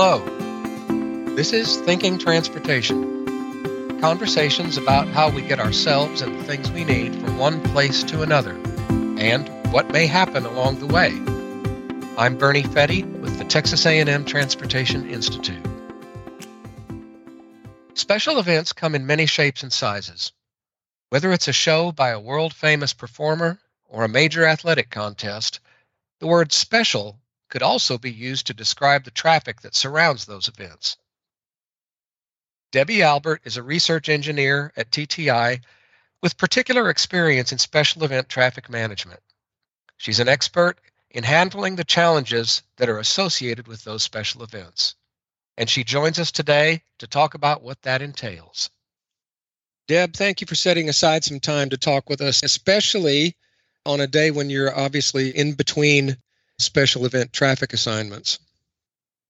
Hello. This is Thinking Transportation. Conversations about how we get ourselves and the things we need from one place to another and what may happen along the way. I'm Bernie Fette with the Texas A&M Transportation Institute. Special events come in many shapes and sizes. Whether it's a show by a world famous performer or a major athletic contest, the word special could also be used to describe the traffic that surrounds those events. Debbie Albert is a research engineer at TTI with particular experience in special event traffic management. She's an expert in handling the challenges that are associated with those special events. And she joins us today to talk about what that entails. Deb, thank you for setting aside some time to talk with us, especially on a day when you're obviously in between special event traffic assignments.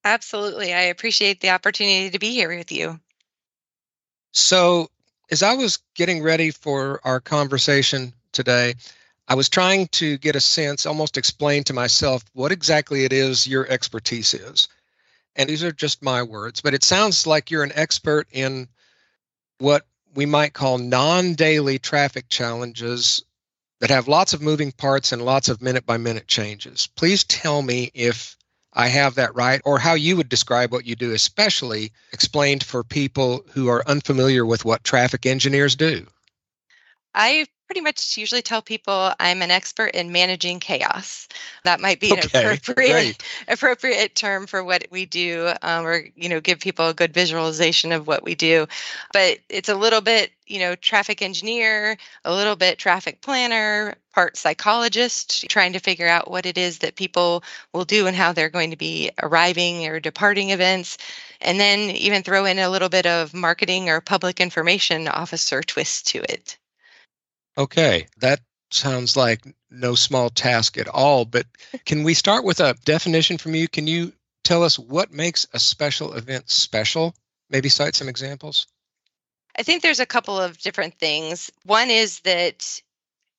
Absolutely. I appreciate the opportunity to be here with you. So, as I was getting ready for our conversation today, I was trying to get a sense, almost explain to myself what exactly it is your expertise is. And these are just my words, but it sounds like you're an expert in what we might call non daily traffic challenges that have lots of moving parts and lots of minute by minute changes. Please tell me if I have that right or how you would describe what you do, especially explained for people who are unfamiliar with what traffic engineers do. I pretty much usually tell people I'm an expert in managing chaos. That might be an appropriate great. appropriate term for what we do, um, or you know, give people a good visualization of what we do. But it's a little bit, you know, traffic engineer, a little bit traffic planner, part psychologist, trying to figure out what it is that people will do and how they're going to be arriving or departing events. And then even throw in a little bit of marketing or public information officer twist to it. Okay, that sounds like no small task at all. But can we start with a definition from you? Can you tell us what makes a special event special? Maybe cite some examples. I think there's a couple of different things. One is that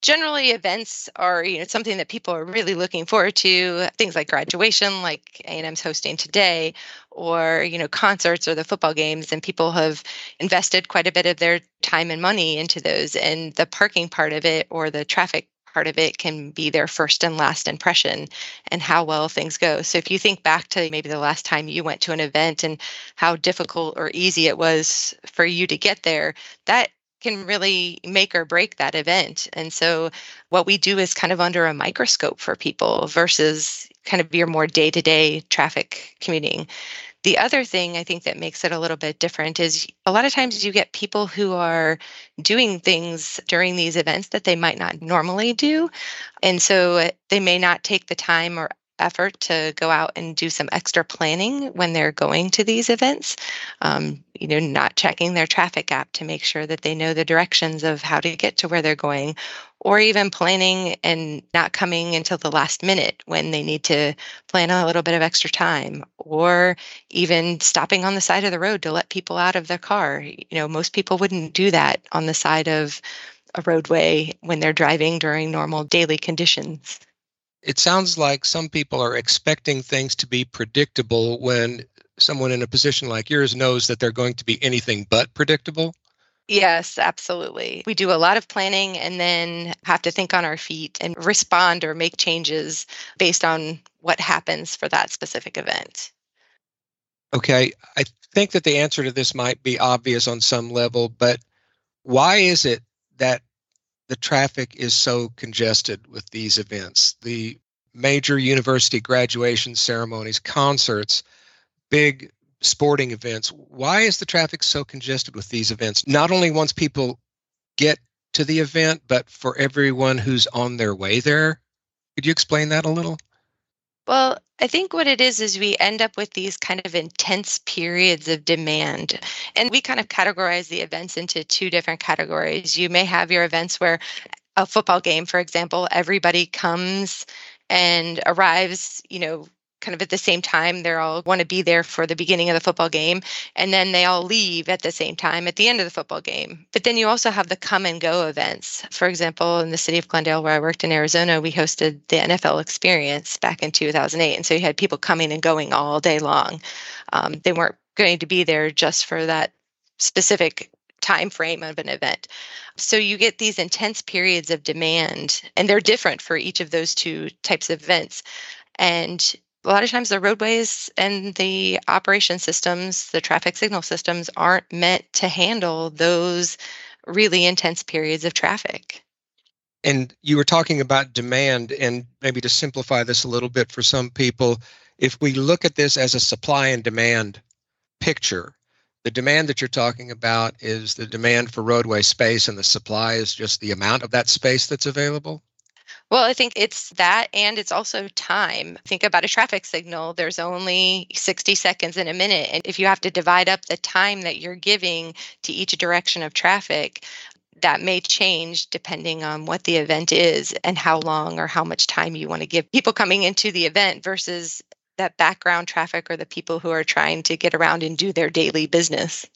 generally events are you know something that people are really looking forward to things like graduation like a&m's hosting today or you know concerts or the football games and people have invested quite a bit of their time and money into those and the parking part of it or the traffic part of it can be their first and last impression and how well things go. So if you think back to maybe the last time you went to an event and how difficult or easy it was for you to get there, that can really make or break that event. And so, what we do is kind of under a microscope for people versus kind of your more day to day traffic commuting. The other thing I think that makes it a little bit different is a lot of times you get people who are doing things during these events that they might not normally do. And so they may not take the time or effort to go out and do some extra planning when they're going to these events. Um, you know, not checking their traffic app to make sure that they know the directions of how to get to where they're going, or even planning and not coming until the last minute when they need to plan a little bit of extra time, or even stopping on the side of the road to let people out of their car. You know, most people wouldn't do that on the side of a roadway when they're driving during normal daily conditions it sounds like some people are expecting things to be predictable when someone in a position like yours knows that they're going to be anything but predictable. Yes, absolutely. We do a lot of planning and then have to think on our feet and respond or make changes based on what happens for that specific event. Okay, I think that the answer to this might be obvious on some level, but why is it that the traffic is so congested with these events. The major university graduation ceremonies, concerts, big sporting events. Why is the traffic so congested with these events? Not only once people get to the event, but for everyone who's on their way there. Could you explain that a little? Well, I think what it is is we end up with these kind of intense periods of demand. And we kind of categorize the events into two different categories. You may have your events where a football game, for example, everybody comes and arrives, you know, kind of at the same time. They all want to be there for the beginning of the football game, and then they all leave at the same time at the end of the football game. But then you also have the come and go events. For example, in the city of Glendale, where I worked in Arizona, we hosted the NFL experience back in 2008. And so you had people coming and going all day long. Um, they weren't going to be there just for that specific time frame of an event. So you get these intense periods of demand, and they're different for each of those two types of events. And a lot of times the roadways and the operation systems, the traffic signal systems, aren't meant to handle those really intense periods of traffic. And you were talking about demand, and maybe to simplify this a little bit for some people, if we look at this as a supply and demand picture, the demand that you're talking about is the demand for roadway space, and the supply is just the amount of that space that's available? Well, I think it's that, and it's also time. Think about a traffic signal. There's only 60 seconds in a minute. And if you have to divide up the time that you're giving to each direction of traffic, that may change depending on what the event is and how long or how much time you want to give people coming into the event versus that background traffic or the people who are trying to get around and do their daily business.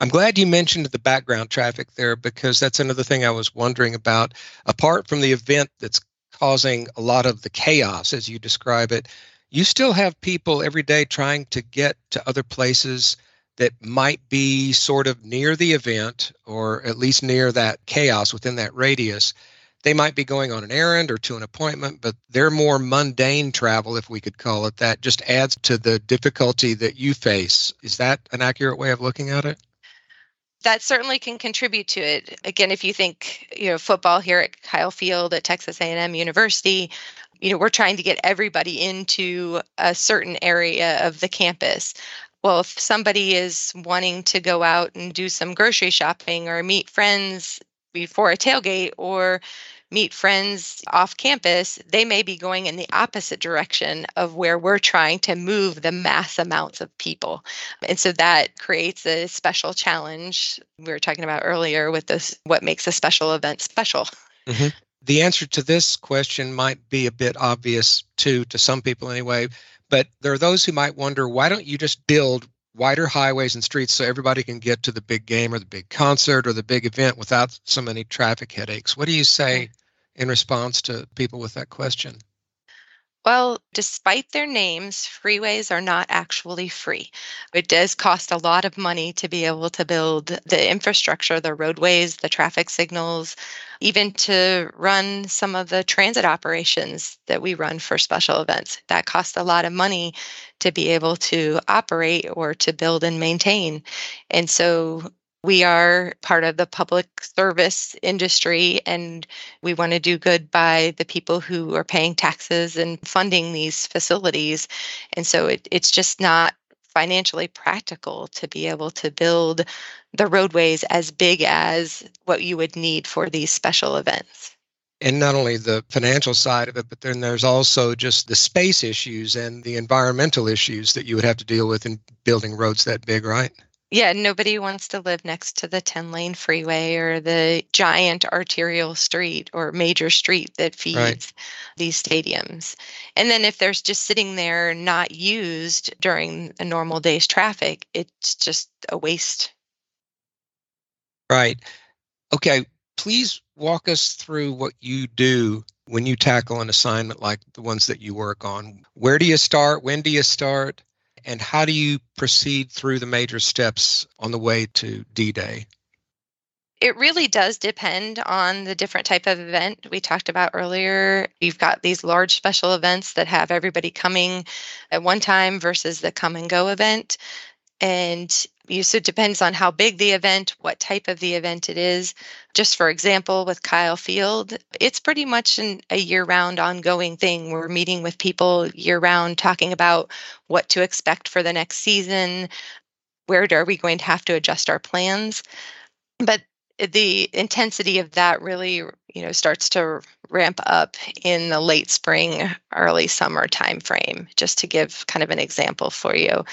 I'm glad you mentioned the background traffic there because that's another thing I was wondering about. Apart from the event that's causing a lot of the chaos, as you describe it, you still have people every day trying to get to other places that might be sort of near the event or at least near that chaos within that radius they might be going on an errand or to an appointment, but their more mundane travel, if we could call it that, just adds to the difficulty that you face. Is that an accurate way of looking at it? That certainly can contribute to it. Again, if you think, you know, football here at Kyle Field at Texas A&M University, you know, we're trying to get everybody into a certain area of the campus well, if somebody is wanting to go out and do some grocery shopping or meet friends before a tailgate or meet friends off campus, they may be going in the opposite direction of where we're trying to move the mass amounts of people. And so that creates a special challenge we were talking about earlier with this what makes a special event special. Mm-hmm. The answer to this question might be a bit obvious too, to some people anyway, but there are those who might wonder why don't you just build wider highways and streets so everybody can get to the big game or the big concert or the big event without so many traffic headaches. What do you say in response to people with that question? Well, despite their names, freeways are not actually free. It does cost a lot of money to be able to build the infrastructure, the roadways, the traffic signals, even to run some of the transit operations that we run for special events. That costs a lot of money to be able to operate or to build and maintain. And so we are part of the public service industry and we want to do good by the people who are paying taxes and funding these facilities. And so it, it's just not financially practical to be able to build the roadways as big as what you would need for these special events. And not only the financial side of it, but then there's also just the space issues and the environmental issues that you would have to deal with in building roads that big, right? Yeah, nobody wants to live next to the 10 lane freeway or the giant arterial street or major street that feeds right. these stadiums. And then if there's just sitting there not used during a normal day's traffic, it's just a waste. Right. Okay. Please walk us through what you do when you tackle an assignment like the ones that you work on. Where do you start? When do you start? And how do you proceed through the major steps on the way to D-Day? It really does depend on the different type of event we talked about earlier. You've got these large special events that have everybody coming at one time versus the come and go event. And so it depends on how big the event, what type of the event it is. Just for example, with Kyle Field, it's pretty much an, a year round ongoing thing. We're meeting with people year round, talking about what to expect for the next season, where are we going to have to adjust our plans. But the intensity of that really you know starts to ramp up in the late spring early summer time frame just to give kind of an example for you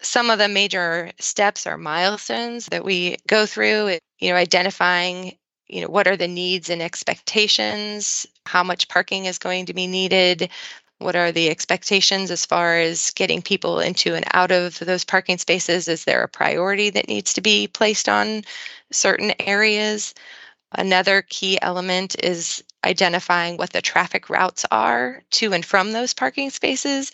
some of the major steps or milestones that we go through you know identifying you know what are the needs and expectations how much parking is going to be needed what are the expectations as far as getting people into and out of those parking spaces is there a priority that needs to be placed on certain areas? Another key element is identifying what the traffic routes are to and from those parking spaces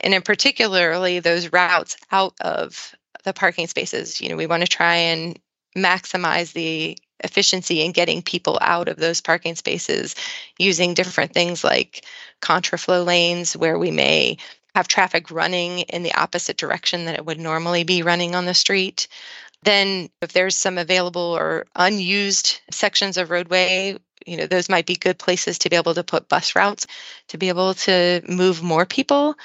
And in particularly those routes out of the parking spaces, you know, we want to try and maximize the efficiency in getting people out of those parking spaces using different things like contraflow lanes where we may have traffic running in the opposite direction that it would normally be running on the street. Then, if there's some available or unused sections of roadway, you know, those might be good places to be able to put bus routes to be able to move more people.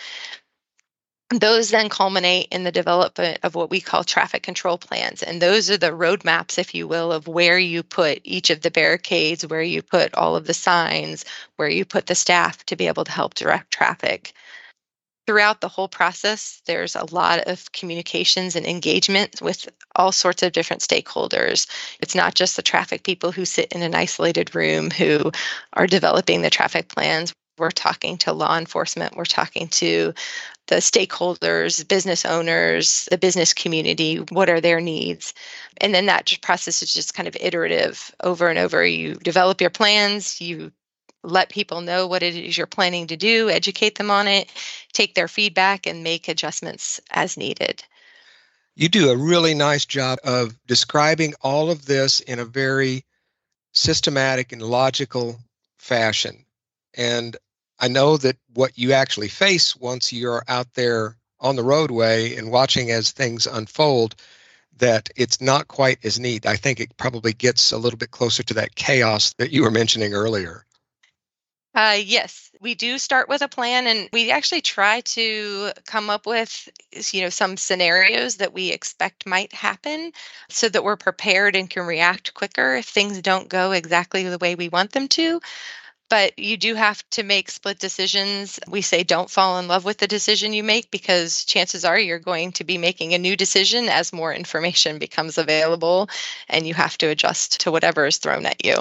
Those then culminate in the development of what we call traffic control plans. And those are the roadmaps, if you will, of where you put each of the barricades, where you put all of the signs, where you put the staff to be able to help direct traffic throughout the whole process, there's a lot of communications and engagement with all sorts of different stakeholders. It's not just the traffic people who sit in an isolated room who are developing the traffic plans. We're talking to law enforcement, we're talking to the stakeholders, business owners, the business community, what are their needs? And then that process is just kind of iterative over and over. You develop your plans, you let people know what it is you're planning to do, educate them on it, take their feedback, and make adjustments as needed. You do a really nice job of describing all of this in a very systematic and logical fashion. And I know that what you actually face once you're out there on the roadway and watching as things unfold, that it's not quite as neat. I think it probably gets a little bit closer to that chaos that you were mentioning earlier. Uh, yes, we do start with a plan, and we actually try to come up with, you know, some scenarios that we expect might happen, so that we're prepared and can react quicker if things don't go exactly the way we want them to. But you do have to make split decisions. We say don't fall in love with the decision you make because chances are you're going to be making a new decision as more information becomes available, and you have to adjust to whatever is thrown at you.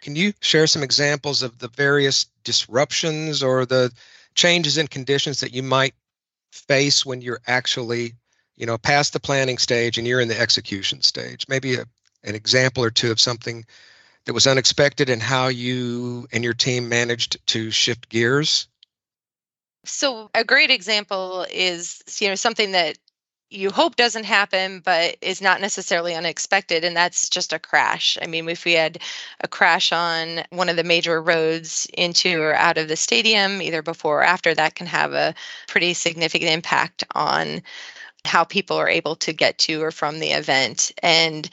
Can you share some examples of the various disruptions or the changes in conditions that you might face when you're actually, you know, past the planning stage and you're in the execution stage? Maybe a, an example or two of something that was unexpected and how you and your team managed to shift gears? So a great example is you know something that you hope doesn't happen, but is not necessarily unexpected. And that's just a crash. I mean, if we had a crash on one of the major roads into or out of the stadium, either before or after, that can have a pretty significant impact on how people are able to get to or from the event. And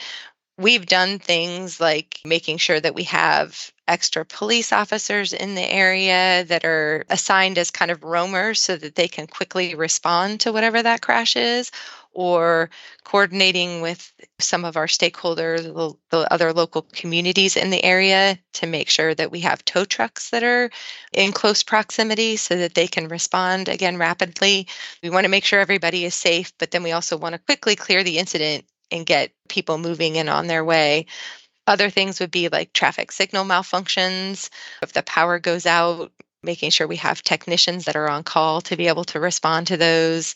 we've done things like making sure that we have extra police officers in the area that are assigned as kind of roamers so that they can quickly respond to whatever that crash is or coordinating with some of our stakeholders, the, the, other local communities in the area to make sure that we have tow trucks that are in close proximity so that they can respond again rapidly. We want to make sure everybody is safe, but then we also want to quickly clear the incident and get people moving and on their way. Other things would be like traffic signal malfunctions. If the power goes out, making sure we have technicians that are on call to be able to respond to those.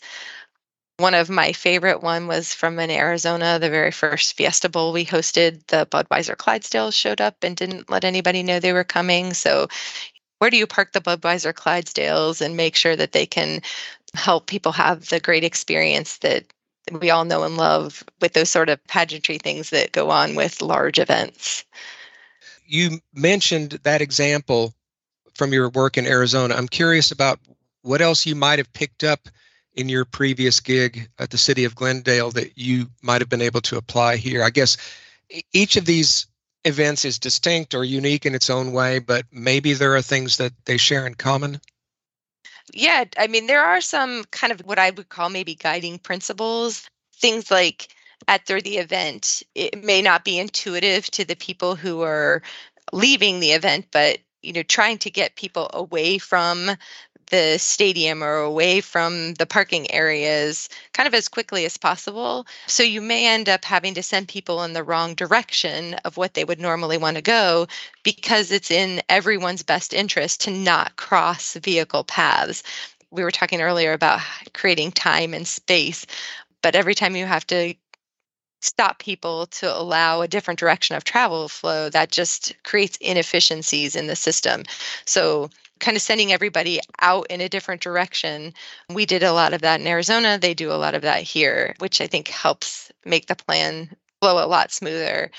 One of my favorite one was from in Arizona, the very first Fiesta Bowl we hosted. The Budweiser Clydesdales showed up and didn't let anybody know they were coming. So, where do you park the Budweiser Clydesdales and make sure that they can help people have the great experience that we all know and love with those sort of pageantry things that go on with large events. You mentioned that example from your work in Arizona. I'm curious about what else you might have picked up in your previous gig at the city of Glendale that you might have been able to apply here. I guess each of these events is distinct or unique in its own way, but maybe there are things that they share in common. Yeah, I mean, there are some kind of what I would call maybe guiding principles, things like at the event, it may not be intuitive to the people who are leaving the event, but you know, trying to get people away from the stadium or away from the parking areas kind of as quickly as possible. So you may end up having to send people in the wrong direction of what they would normally want to go because it's in everyone's best interest to not cross vehicle paths. We were talking earlier about creating time and space, but every time you have to stop people to allow a different direction of travel flow that just creates inefficiencies in the system so kind of sending everybody out in a different direction. We did a lot of that in Arizona. They do a lot of that here, which I think helps make the plan flow a lot smoother.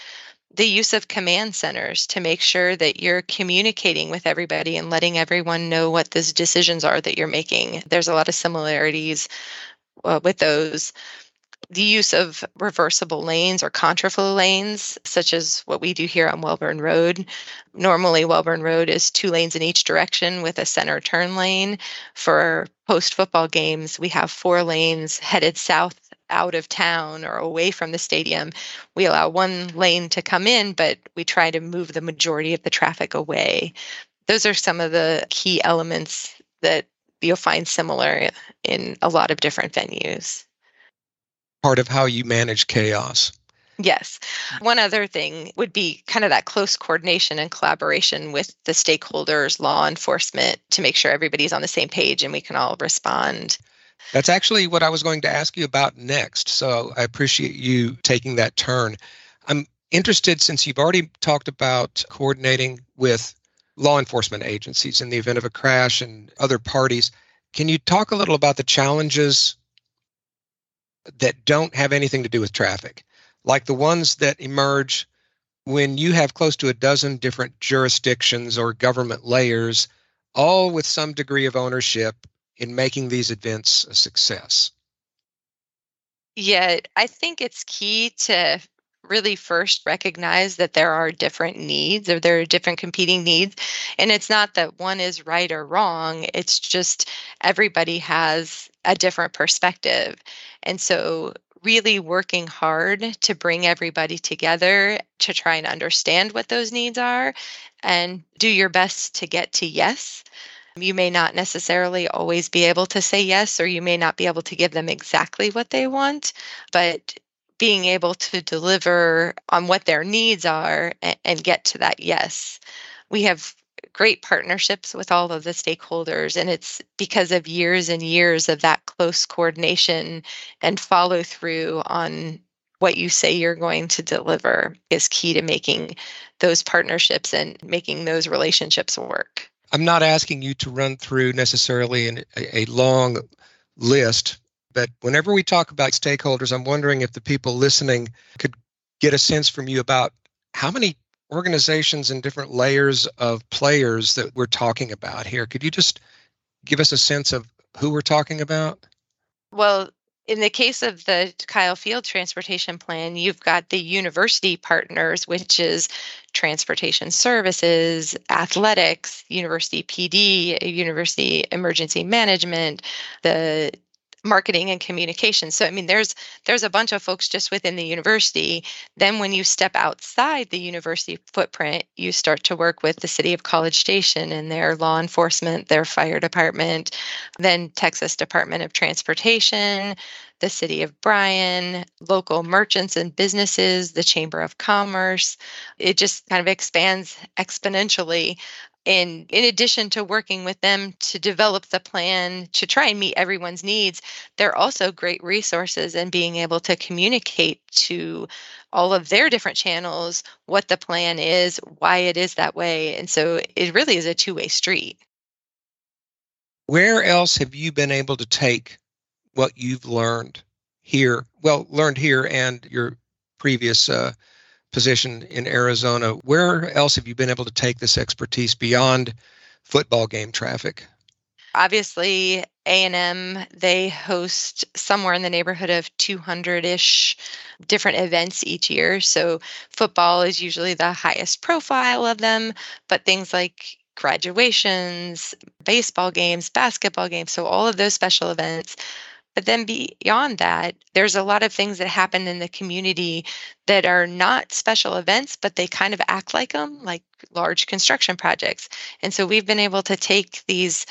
The use of command centers to make sure that you're communicating with everybody and letting everyone know what those decisions are that you're making. There's a lot of similarities uh, with those the use of reversible lanes or contraflow lanes, such as what we do here on Wellborn Road. Normally, Wellborn Road is two lanes in each direction with a center turn lane. For post football games, we have four lanes headed south out of town or away from the stadium. We allow one lane to come in, but we try to move the majority of the traffic away. Those are some of the key elements that you'll find similar in a lot of different venues part of how you manage chaos. Yes. One other thing would be kind of that close coordination and collaboration with the stakeholders, law enforcement, to make sure everybody's on the same page and we can all respond. That's actually what I was going to ask you about next. So I appreciate you taking that turn. I'm interested since you've already talked about coordinating with law enforcement agencies in the event of a crash and other parties. Can you talk a little about the challenges that don't have anything to do with traffic, like the ones that emerge when you have close to a dozen different jurisdictions or government layers, all with some degree of ownership in making these events a success? Yeah, I think it's key to really first recognize that there are different needs or there are different competing needs. And it's not that one is right or wrong, it's just everybody has a different perspective. And so, really working hard to bring everybody together to try and understand what those needs are and do your best to get to yes. You may not necessarily always be able to say yes, or you may not be able to give them exactly what they want, but being able to deliver on what their needs are and, get to that yes. We have great partnerships with all of the stakeholders. And it's because of years and years of that close coordination and follow through on what you say you're going to deliver is key to making those partnerships and making those relationships work. I'm not asking you to run through necessarily an, a, a long list, but whenever we talk about stakeholders, I'm wondering if the people listening could get a sense from you about how many organizations and different layers of players that we're talking about here. Could you just give us a sense of who we're talking about? Well, in the case of the Kyle Field Transportation Plan, you've got the university partners, which is transportation services, athletics, university PD, university emergency management, the marketing and communication so i mean there's there's a bunch of folks just within the university then when you step outside the university footprint you start to work with the city of college station and their law enforcement their fire department then texas department of transportation the city of Bryan, local merchants and businesses, the Chamber of Commerce. It just kind of expands exponentially and in addition to working with them to develop the plan to try and meet everyone's needs they're also great resources and being able to communicate to all of their different channels what the plan is why it is that way and so it really is a two-way street. Where else have you been able to take what you've learned here well learned here and your previous uh, position in Arizona. Where else have you been able to take this expertise beyond football game traffic? Obviously, A&M they host somewhere in the neighborhood of 200ish different events each year. So football is usually the highest profile of them, but things like graduations, baseball games, basketball games, so all of those special events but then beyond that, there's a lot of things that happen in the community that are not special events, but they kind of act like them, like large construction projects. And so we've been able to take these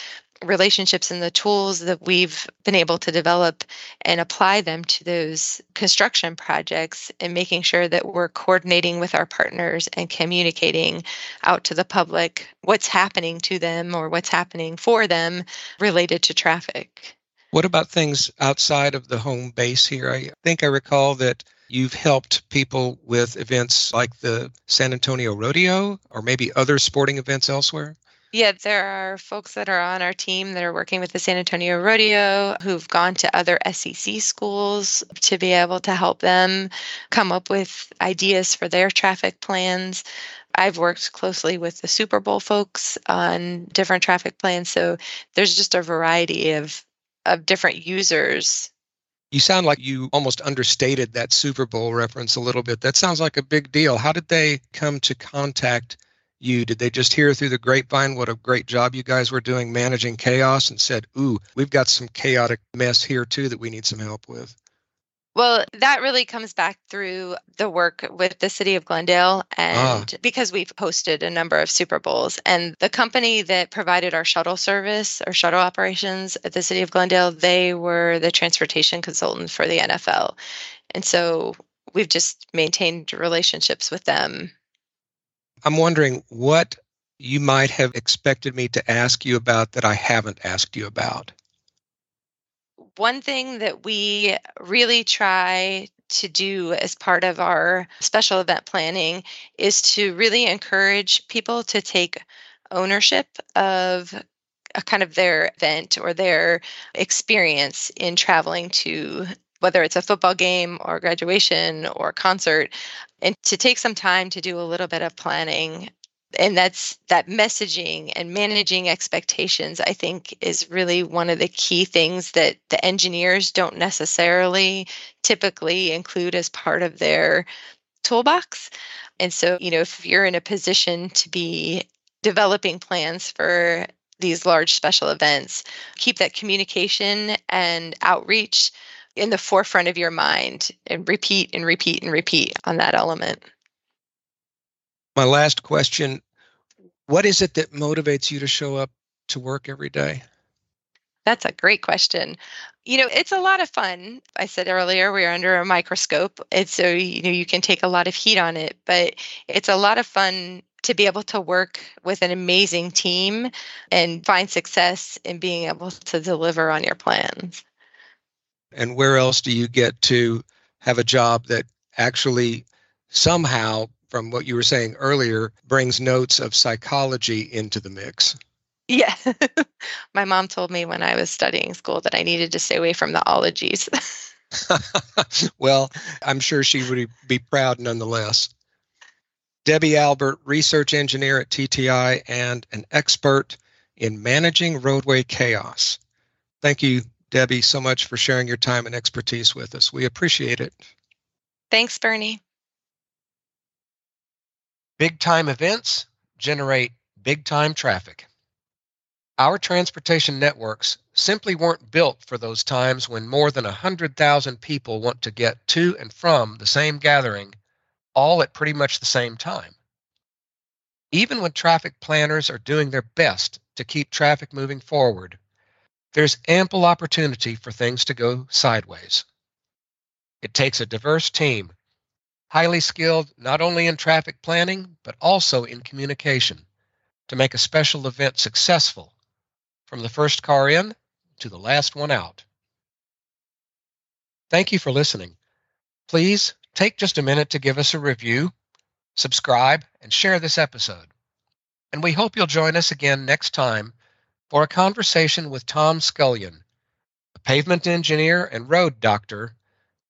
relationships and the tools that we've been able to develop and apply them to those construction projects and making sure that we're coordinating with our partners and communicating out to the public what's happening to them or what's happening for them related to traffic. What about things outside of the home base here? I think I recall that you've helped people with events like the San Antonio Rodeo or maybe other sporting events elsewhere. Yeah, there are folks that are on our team that are working with the San Antonio Rodeo who've gone to other SEC schools to be able to help them come up with ideas for their traffic plans. I've worked closely with the Super Bowl folks on different traffic plans. So there's just a variety of, of different users. You sound like you almost understated that Super Bowl reference a little bit. That sounds like a big deal. How did they come to contact you? Did they just hear through the grapevine what a great job you guys were doing managing chaos and said, Ooh, we've got some chaotic mess here too that we need some help with? Well, that really comes back through the work with the city of Glendale and ah. because we've hosted a number of Super Bowls. And the company that provided our shuttle service or shuttle operations at the city of Glendale, they were the transportation consultant for the NFL. And so we've just maintained relationships with them I'm wondering what you might have expected me to ask you about that I haven't asked you about. One thing that we really try to do as part of our special event planning is to really encourage people to take ownership of a kind of their event or their experience in traveling to whether it's a football game or graduation or concert, and to take some time to do a little bit of planning. And that's that messaging and managing expectations, I think, is really one of the key things that the engineers don't necessarily typically include as part of their toolbox. And so, you know, if you're in a position to be developing plans for these large special events, keep that communication and outreach in the forefront of your mind and repeat and repeat and repeat on that element. My last question What is it that motivates you to show up to work every day? That's a great question. You know, it's a lot of fun. I said earlier we're under a microscope. and so you know you can take a lot of heat on it, but it's a lot of fun to be able to work with an amazing team and find success in being able to deliver on your plans and where else do you get to have a job that actually somehow from what you were saying earlier brings notes of psychology into the mix yeah my mom told me when i was studying school that i needed to stay away from the ologies well i'm sure she would be proud nonetheless debbie albert research engineer at tti and an expert in managing roadway chaos thank you Debbie, so much for sharing your time and expertise with us. We appreciate it. Thanks, Bernie. Big time events generate big time traffic. Our transportation networks simply weren't built for those times when more than 100,000 people want to get to and from the same gathering, all at pretty much the same time. Even when traffic planners are doing their best to keep traffic moving forward, there's ample opportunity for things to go sideways. It takes a diverse team, highly skilled not only in traffic planning, but also in communication, to make a special event successful from the first car in to the last one out. Thank you for listening. Please take just a minute to give us a review, subscribe, and share this episode. And we hope you'll join us again next time for a conversation with Tom Scullion, a pavement engineer and road doctor,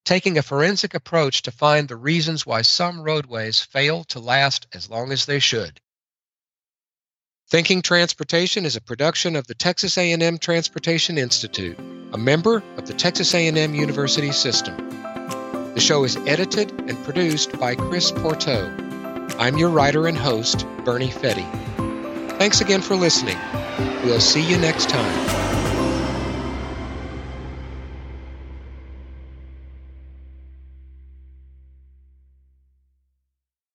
taking a forensic approach to find the reasons why some roadways fail to last as long as they should. Thinking Transportation is a production of the Texas A&M Transportation Institute, a member of the Texas A&M University System. The show is edited and produced by Chris Pourteau. I'm your writer and host, Bernie Fette. Thanks again for listening. We'll see you next time.